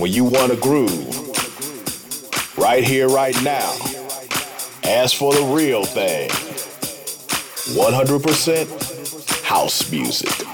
when you want to groove, right here, right now, ask for the real thing 100% house music.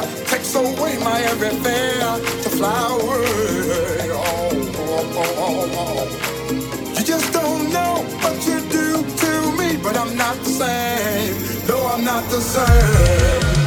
My takes away my everything to fly away. Oh, oh, oh. You just don't know what you do to me, but I'm not the same. No, I'm not the same.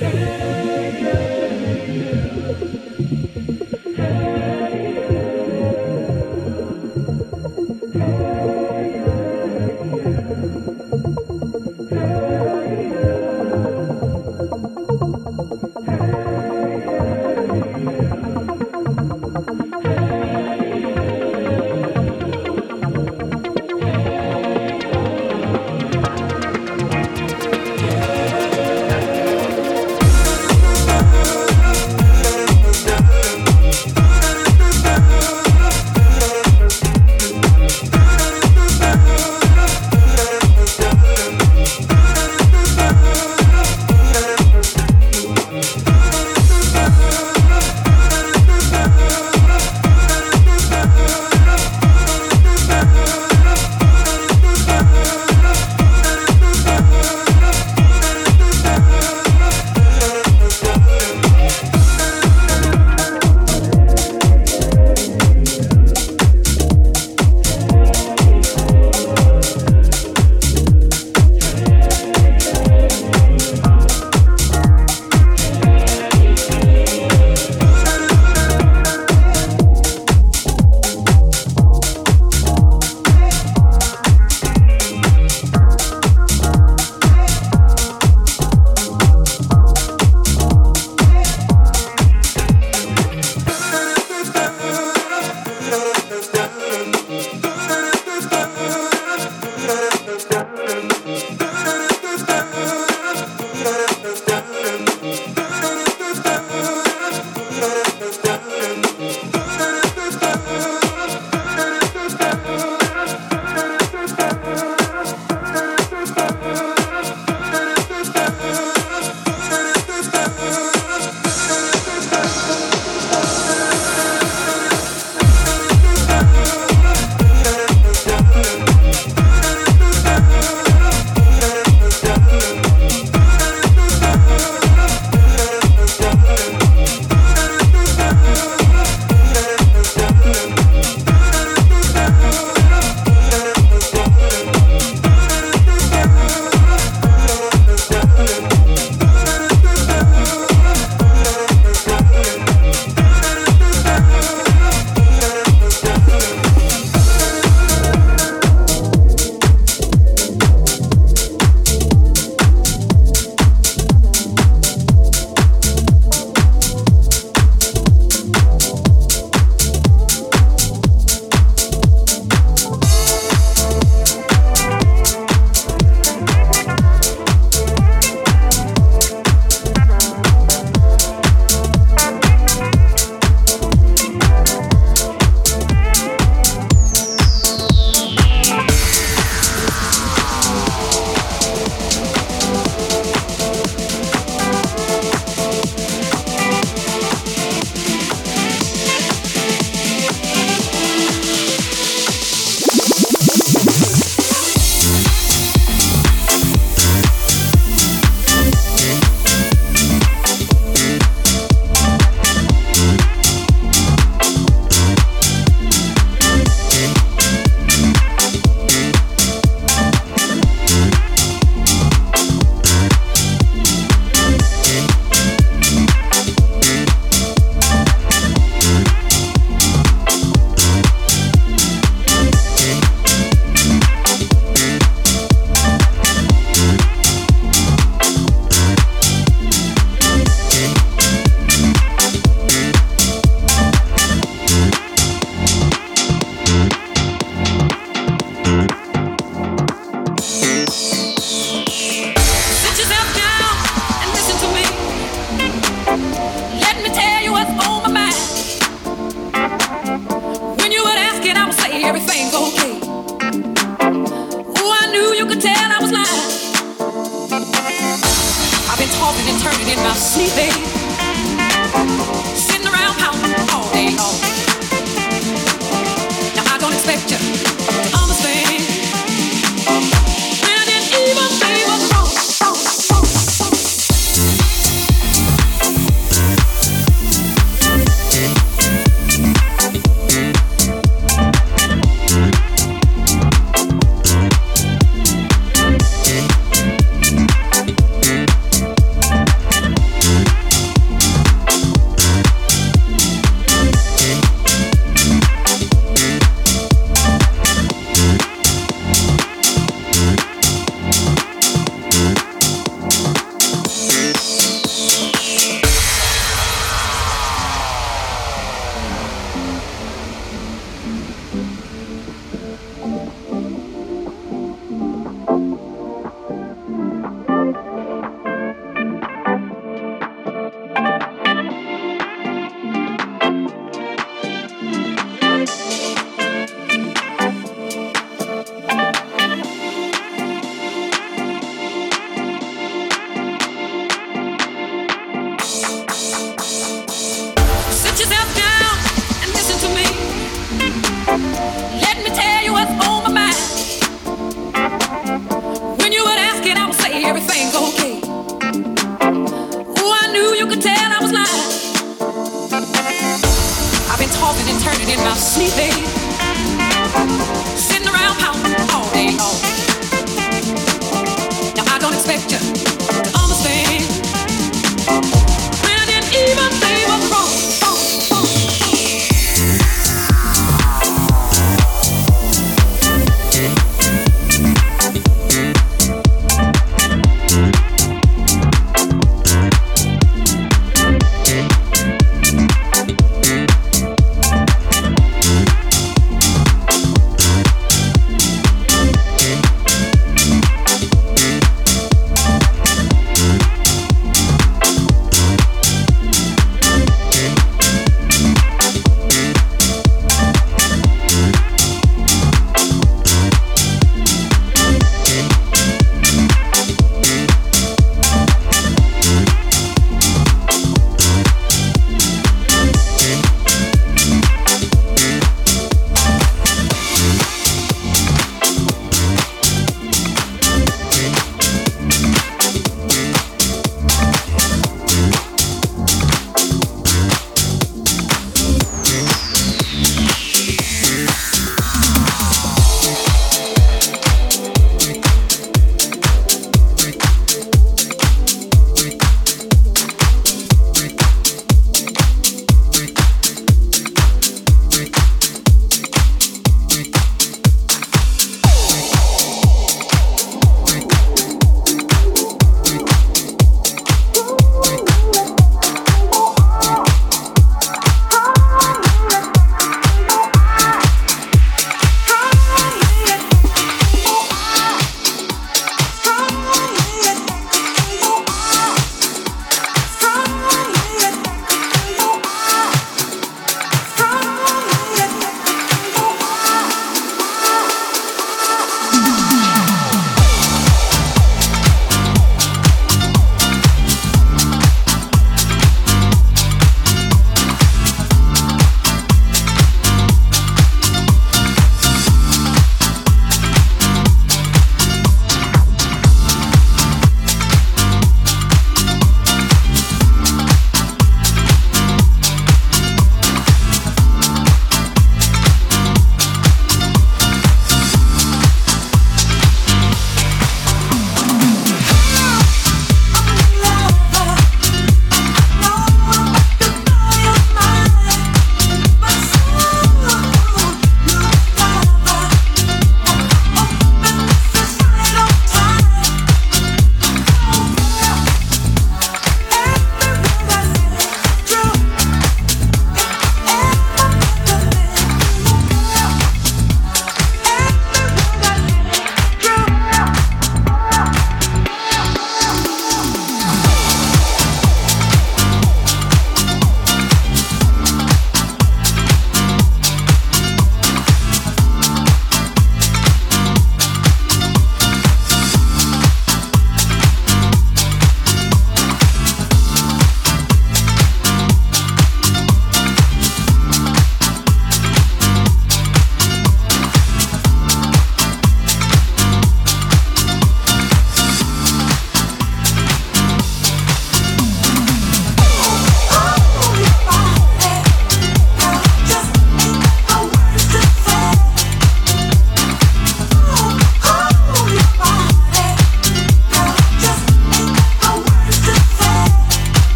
Yeah.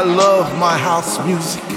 I love my house music.